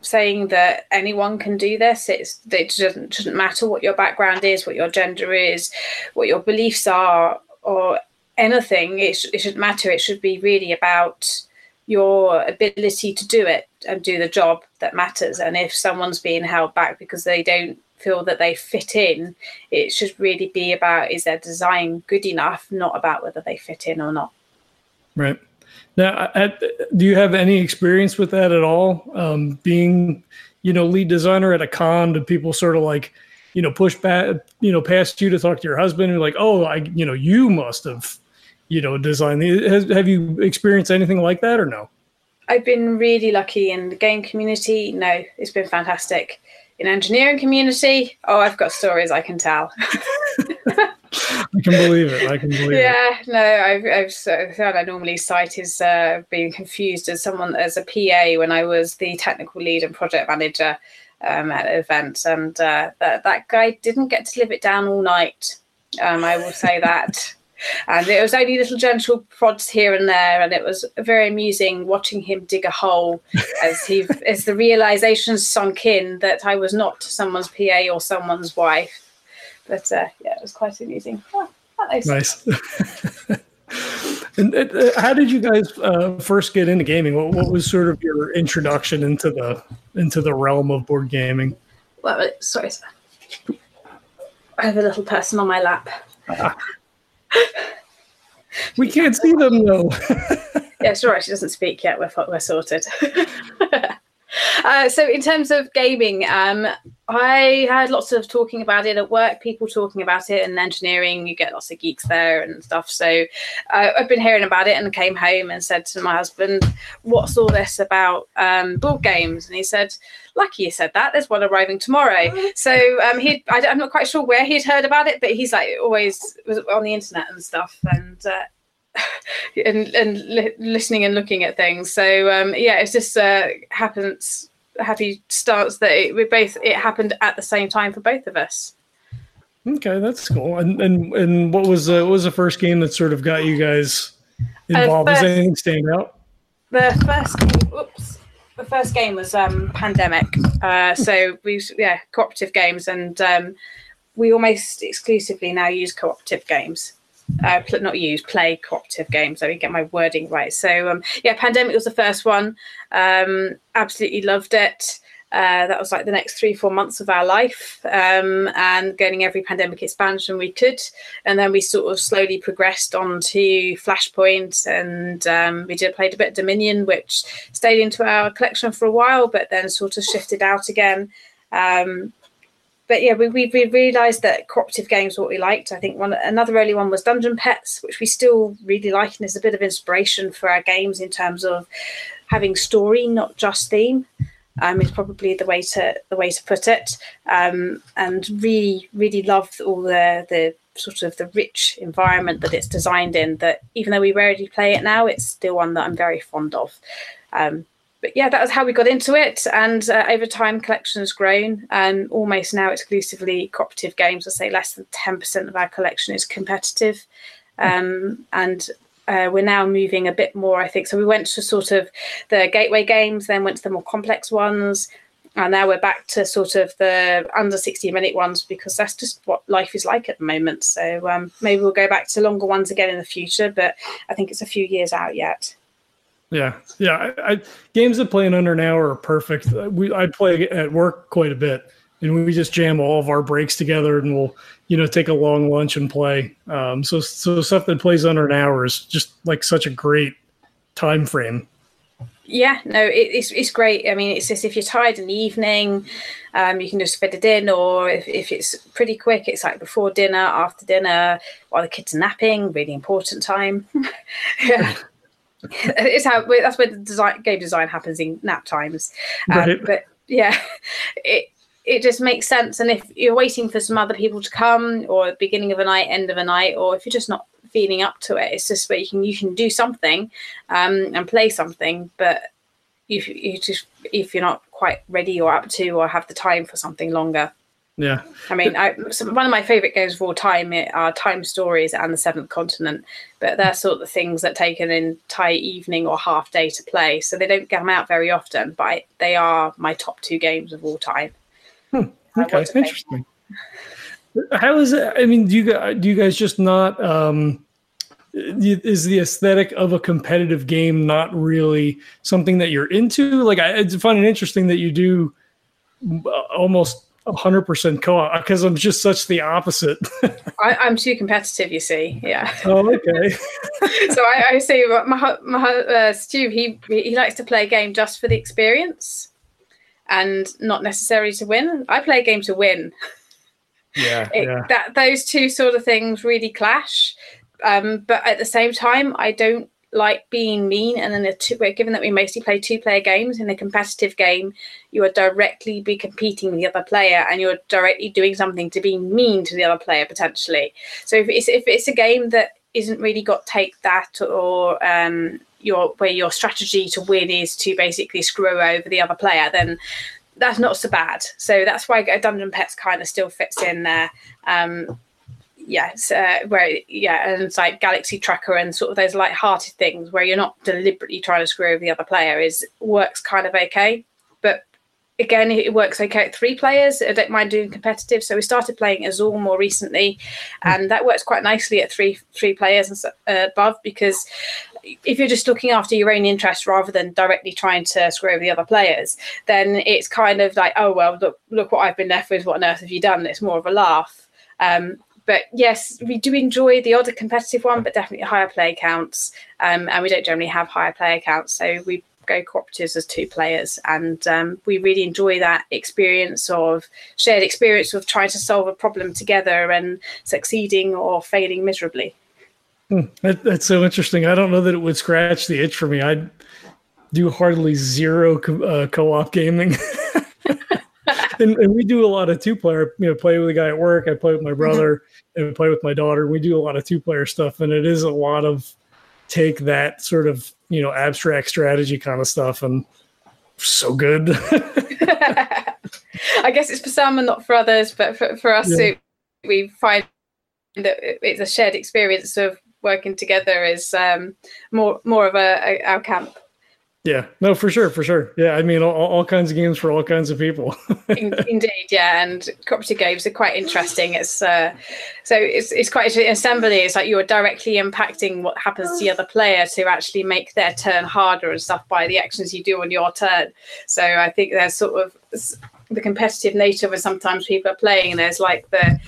saying that anyone can do this. It's it doesn't shouldn't matter what your background is, what your gender is, what your beliefs are, or anything. It, sh- it shouldn't matter. It should be really about your ability to do it and do the job that matters. And if someone's being held back because they don't feel that they fit in, it should really be about is their design good enough, not about whether they fit in or not. Right. Now, at, do you have any experience with that at all? Um, being, you know, lead designer at a con, do people sort of like, you know, push back, you know, past you to talk to your husband and like, oh, I, you know, you must have, you know, designed the, has, have you experienced anything like that or no? I've been really lucky in the game community. No, it's been fantastic. In engineering community, oh, I've got stories I can tell. I can believe it. I can believe yeah, it. Yeah, no, I've, I've said I normally cite is uh, being confused as someone as a PA when I was the technical lead and project manager um, at events, and uh, that that guy didn't get to live it down all night. Um, I will say that. And it was only little gentle prods here and there, and it was very amusing watching him dig a hole as he as the realization sunk in that I was not someone's PA or someone's wife. But uh, yeah, it was quite amusing. Oh, nice. and uh, how did you guys uh, first get into gaming? What, what was sort of your introduction into the into the realm of board gaming? Well, sorry, sir. I have a little person on my lap. we can't see them though. yeah, sure. She doesn't speak yet. We're we're sorted. Uh, so in terms of gaming, um, I had lots of talking about it at work, people talking about it in engineering. You get lots of geeks there and stuff. So uh, I've been hearing about it and came home and said to my husband, "What's all this about um, board games?" And he said, "Lucky you said that. There's one arriving tomorrow." So um, he, I, am not quite sure where he'd heard about it, but he's like always was on the internet and stuff. And uh, and and li- listening and looking at things. So um, yeah, it's just uh, happens happy starts that it, we both it happened at the same time for both of us. Okay, that's cool. And and and what was uh, what was the first game that sort of got you guys involved? Uh, first, Does anything stand out? The first game, oops, the first game was um, Pandemic. Uh, so we yeah cooperative games, and um, we almost exclusively now use cooperative games uh, pl- not use, play cooperative games. Let me get my wording right. So, um, yeah, Pandemic was the first one. Um, absolutely loved it. Uh, that was like the next three, four months of our life, um, and getting every pandemic expansion we could. And then we sort of slowly progressed on to Flashpoint, and um, we did played a bit Dominion, which stayed into our collection for a while, but then sort of shifted out again. Um, but yeah, we, we, we realised that cooperative games were what we liked. I think one another early one was Dungeon Petz, which we still really like and is a bit of inspiration for our games in terms of having story, not just theme. Um, is probably the way to the way to put it. Um, and really, really loved all the the sort of the rich environment that it's designed in. That even though we rarely play it now, it's still one that I'm very fond of. Um, but yeah, that was how we got into it. And uh, over time, collection has grown. And almost now exclusively cooperative games. I say less than ten percent of our collection is competitive, um, and uh, we're now moving a bit more. I think so. We went to sort of the gateway games, then went to the more complex ones. And now we're back to sort of the under 60 minute ones because that's just what life is like at the moment. So um, maybe we'll go back to longer ones again in the future, but I think it's a few years out yet. Yeah, yeah. I, I, games that play in under an hour are perfect. We I play at work quite a bit, and we just jam all of our breaks together, and we'll you know take a long lunch and play. Um, so so stuff that plays under an hour is just like such a great time frame. Yeah, no, it, it's it's great. I mean, it's just if you're tired in the evening, um, you can just fit it in, or if, if it's pretty quick, it's like before dinner, after dinner, while the kids are napping. Really important time. yeah. it's how that's where the design game design happens in nap times. Um, right. But yeah, it it just makes sense. And if you're waiting for some other people to come, or beginning of a night, end of a night, or if you're just not feeling up to it, it's just where you can you can do something um, and play something, but if you just if you're not quite ready or up to or have the time for something longer, yeah. I mean, I, one of my favorite games of all time are Time Stories and The Seventh Continent, but they're sort of things that take an entire evening or half day to play, so they don't come out very often. But I, they are my top two games of all time. Hmm. Okay, interesting. How is it? I mean, do you do you guys just not? Um, is the aesthetic of a competitive game not really something that you're into? Like, I, I find it interesting that you do uh, almost hundred percent co-op because I'm just such the opposite. I, am too competitive, you see. Yeah. Oh, okay. so I, I say my my uh, Stu he he likes to play a game just for the experience, and not necessarily to win. I play a game to win. Yeah, it, yeah. That those two sort of things really clash, um, but at the same time, I don't like being mean. And then, the two, given that we mostly play two player games in a competitive game, you are directly be competing with the other player and you're directly doing something to be mean to the other player potentially. So if it's, if it's a game that isn't really got take that or um, your where your strategy to win is to basically screw over the other player, then that's not so bad. So that's why Dungeon Petz kind of still fits in there. Um, yes, uh, where yeah, and it's like Galaxy Trucker and sort of those light-hearted things where you're not deliberately trying to screw over the other player is works kind of okay. But again, it works okay at three players. I don't mind doing competitive. So we started playing Azul more recently, and that works quite nicely at three three players and uh, above because if you're just looking after your own interests rather than directly trying to screw over the other players, then it's kind of like, oh well, look look what I've been left with. What on earth have you done? It's more of a laugh. Um, but yes, we do enjoy the odd competitive one, but definitely higher play counts. Um, and we don't generally have higher player counts, so we go cooperatives as two players, and um, we really enjoy that experience of shared experience of trying to solve a problem together and succeeding or failing miserably. Hmm, that, that's so interesting. I don't know that it would scratch the itch for me. I do hardly zero co- uh, co-op gaming. and, and, we do a lot of two-player. You know, play with a guy at work. I play with my mm-hmm. brother, and play with my daughter. We do a lot of two-player stuff, and it is a lot of take that sort of you know abstract strategy kind of stuff, and so good. I guess it's for some and not for others, but for, for us, yeah. it, we find that it's a shared experience of working together is um, more more of a, a, our camp. Yeah, no, for sure, for sure. Yeah, I mean, all, all kinds of games for all kinds of people. Indeed, yeah, and cooperative games are quite interesting. It's uh, so it's it's quite an assembly. It's like you are directly impacting what happens to the other player to actually make their turn harder and stuff by the actions you do on your turn. So I think there's sort of the competitive nature of sometimes people are playing. There's like the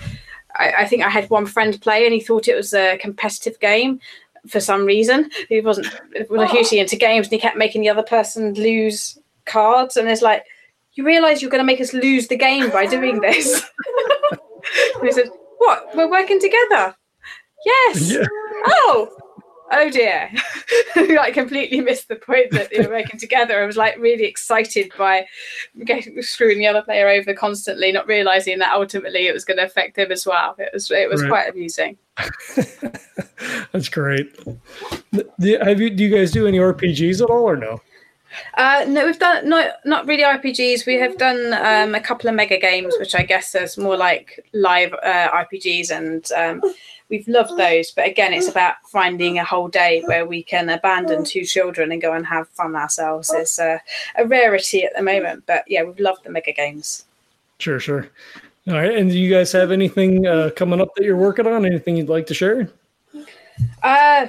I, I think I had one friend play and he thought it was a competitive game, for some reason. He wasn't was oh. hugely into games and he kept making the other person lose cards. And it's like, you realize you're going to make us lose the game by doing this. he said, What? We're working together. Yes. Yeah. Oh, oh dear, like completely missed the point that they were working together. I was like really excited by getting, screwing the other player over constantly, not realizing that ultimately it was going to affect him as well. It was it was right. quite amusing. That's great. Have you? Do you guys do any RPGs at all, or no? Uh, no, we've done not not really RPGs. We have done um, a couple of mega games, which I guess is more like live uh, RPGs, and um, we've loved those. But again, it's about finding a whole day where we can abandon two children and go and have fun ourselves. It's a, a rarity at the moment, but yeah, we've loved the mega games. Sure, sure. All right, and do you guys have anything uh, coming up that you're working on? Anything you'd like to share? Uh,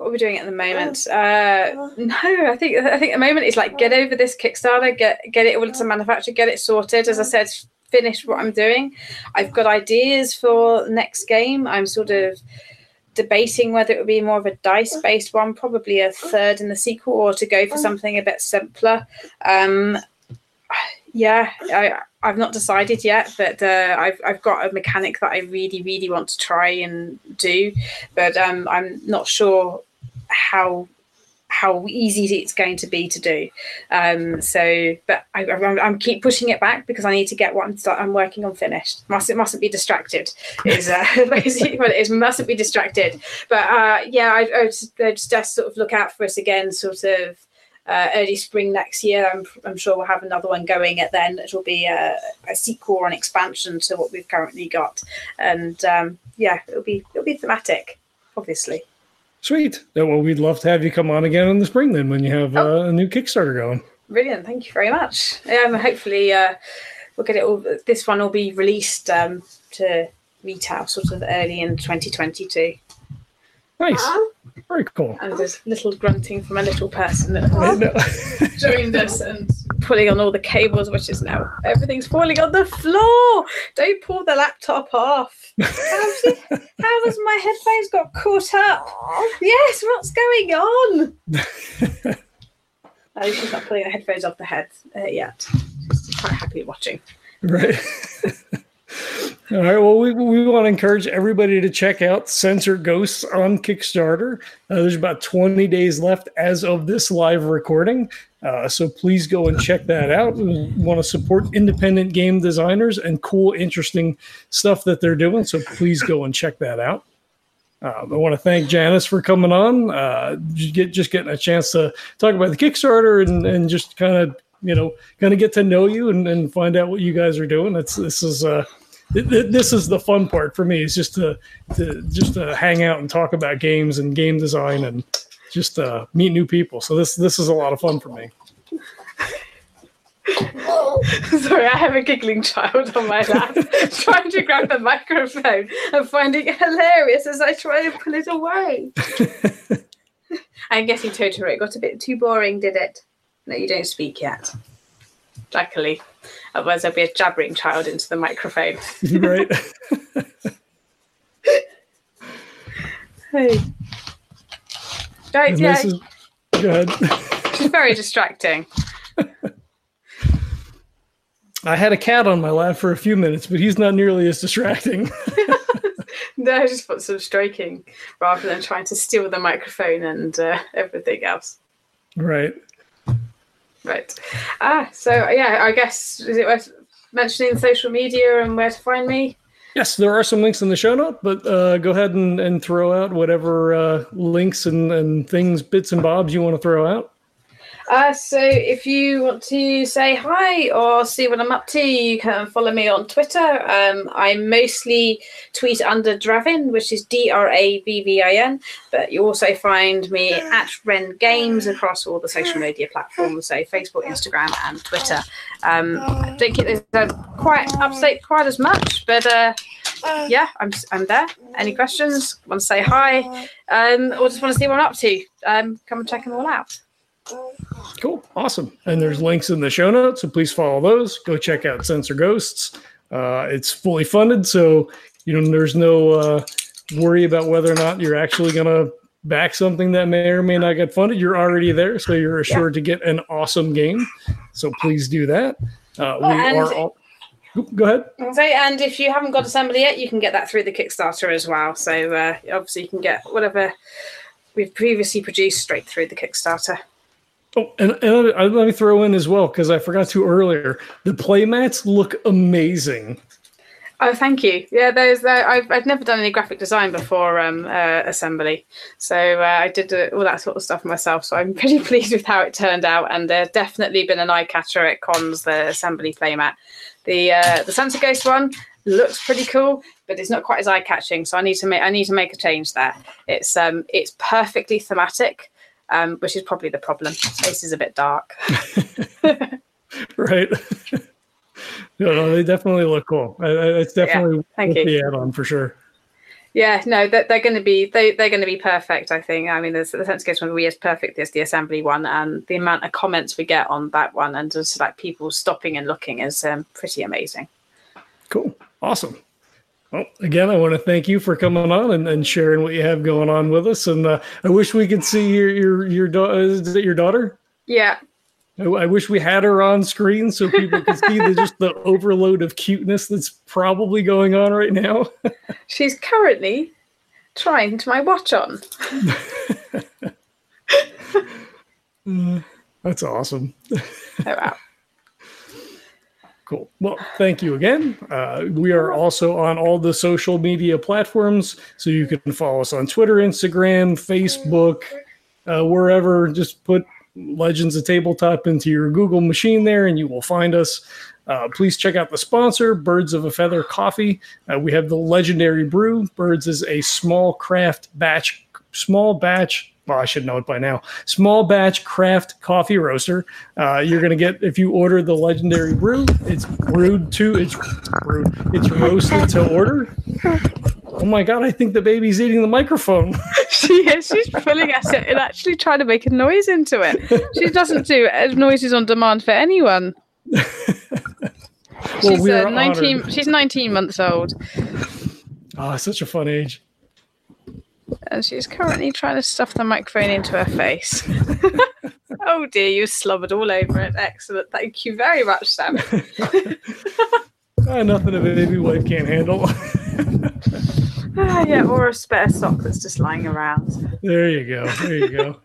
what are we doing at the moment? Uh, no, I think I think at the moment is like get over this Kickstarter, get get it all to manufacture, get it sorted. As I said, finish what I'm doing. I've got ideas for next game. I'm sort of debating whether it would be more of a dice based one, probably a third in the sequel, or to go for something a bit simpler. Um, yeah, I, I've not decided yet, but uh, I've I've got a mechanic that I really really want to try and do, but um, I'm not sure how how easy it's going to be to do. Um, so, but I, am keep pushing it back because I need to get what I'm, start, I'm working on finished. Must it mustn't be distracted is uh, it. Mustn't be distracted. But uh, yeah, I, I, just, I just sort of look out for us again, sort of. Uh, early spring next year, I'm, I'm, sure we'll have another one going at then. It'll be a, a sequel or an expansion to what we've currently got, and um, yeah, it'll be it'll be thematic, obviously. Sweet. Well, we'd love to have you come on again in the spring then when you have oh. uh, a new Kickstarter going. Brilliant. Thank you very much. Um, hopefully, uh, we'll get it all. This one will be released um, to retail sort of early in 2022. Nice. Very cool. And there's little grunting from a little person that joined us and pulling on all the cables, which is now everything's falling on the floor. Don't pull the laptop off. How, how has my headphones got caught up? Yes, what's going on? oh, she's not pulling the headphones off the head uh, yet. She's quite happy watching. Right. All right. Well, we, we want to encourage everybody to check out Sensor Ghosts on Kickstarter. Uh, there's about 20 days left as of this live recording. Uh, so please go and check that out. We want to support independent game designers and cool, interesting stuff that they're doing. So please go and check that out. Uh, I want to thank Janice for coming on. Uh, just, get, just getting a chance to talk about the Kickstarter and, and just kind of you know kind of get to know you and, and find out what you guys are doing. It's this is uh this is the fun part for me is just to, to just to hang out and talk about games and game design and just uh, meet new people. So this this is a lot of fun for me. Sorry, I have a giggling child on my lap trying to grab the microphone and finding it hilarious as I try to pull it away. I'm guessing Totoro it got a bit too boring, did it? No, you don't speak yet. Luckily. Otherwise, there'll be a jabbering child into the microphone. right. hey. Right, yeah. Is, go ahead. She's very distracting. I had a cat on my lap for a few minutes, but he's not nearly as distracting. no, I just want some stroking rather than trying to steal the microphone and uh, everything else. Right. Right. Ah, so yeah, I guess is it worth mentioning social media and where to find me? Yes, there are some links in the show note, but uh, go ahead and, and throw out whatever uh, links and, and things, bits and bobs you want to throw out. Uh, so if you want to say hi or see what I'm up to, you can follow me on Twitter. Um, I mostly tweet under Dravvin, which is D R A V V I N, but you also find me at Wren Games across all the social media platforms, so Facebook, Instagram, and Twitter. Um, I don't think there's uh, quite update quite as much, but uh, yeah, I'm I'm there. Any questions? Want to say hi? Um, or just want to see what I'm up to? Um, come and check them all out. Cool. Awesome. And there's links in the show notes. So please follow those. Go check out Sensor Ghosts. Uh, it's fully funded. So, you know, there's no uh, worry about whether or not you're actually going to back something that may or may not get funded. You're already there. So you're assured to get an awesome game. So please do that. Uh, we are all. Go ahead. Okay, and if you haven't got Assembly yet, you can get that through the Kickstarter as well. So uh, obviously, you can get whatever we've previously produced straight through the Kickstarter. Oh, and, and let me throw in as well because I forgot to earlier. The playmats look amazing. Oh, thank you. Yeah, those. Uh, I've I've never done any graphic design before um, uh, assembly, so uh, I did uh, all that sort of stuff myself. So I'm pretty pleased with how it turned out, and there's definitely been an eye catcher at cons. The assembly playmat, the uh, the Sensor Ghost one looks pretty cool, but it's not quite as eye catching. So I need to make I need to make a change there. It's um it's perfectly thematic um, which is probably the problem. Space is a bit dark. right. no, no, they definitely look cool. It's definitely yeah, thank you. the add-on for sure. Yeah, no, they're, they're going to be they they're going to be perfect. I think. I mean, there's the sense case one we as perfect as the assembly one, and the amount of comments we get on that one, and just like people stopping and looking is um, pretty amazing. Cool, awesome. Well, again, I want to thank you for coming on and, and sharing what you have going on with us. And uh, I wish we could see your your your daughter. Is it your daughter? Yeah. I, I wish we had her on screen so people could see the, just the overload of cuteness that's probably going on right now. She's currently trying to my watch on. that's awesome. Oh wow. Cool. Well, thank you again. Uh, we are also on all the social media platforms, so you can follow us on Twitter, Instagram, Facebook, uh, wherever. Just put Legends of Tabletop into your Google machine there, and you will find us. Uh, please check out the sponsor, Birds of a Feather Coffee. Uh, we have the legendary brew. Birds is a small craft batch, small batch well, I should know it by now. Small batch craft coffee roaster. Uh, you're gonna get if you order the legendary brew. It's brewed to it's brewed. It's roasted to order. Oh my god! I think the baby's eating the microphone. she is. She's pulling at it and actually trying to make a noise into it. She doesn't do noises on demand for anyone. well, she's uh, 19 honored. she's 19 months old. Oh, such a fun age and she's currently trying to stuff the microphone into her face. oh dear, you slobbered all over it. Excellent. Thank you very much, Sam. Uh, nothing a baby wife can't handle. Ah, yeah, or a spare sock that's just lying around. There you go. There you go.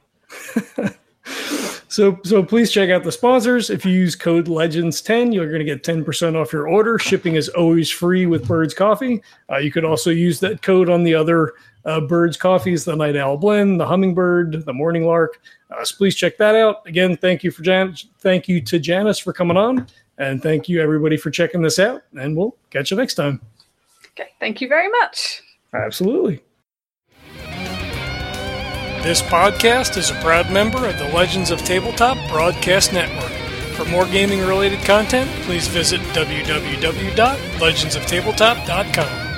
so so please check out the sponsors. If you use code Legends10, you're going to get 10% off your order. Shipping is always free with Birds Coffee. Uh, you could also use that code on the other uh, Birds coffees, the Night Owl Blend, the Hummingbird, the Morning Lark. Uh, so please check that out. Again, thank you for Jan- thank you to Janice for coming on, and thank you everybody for checking this out. And we'll catch you next time. Okay, thank you very much. Absolutely. This podcast is a proud member of the Legends of Tabletop Broadcast Network. For more gaming related content, please visit www.legendsoftabletop.com.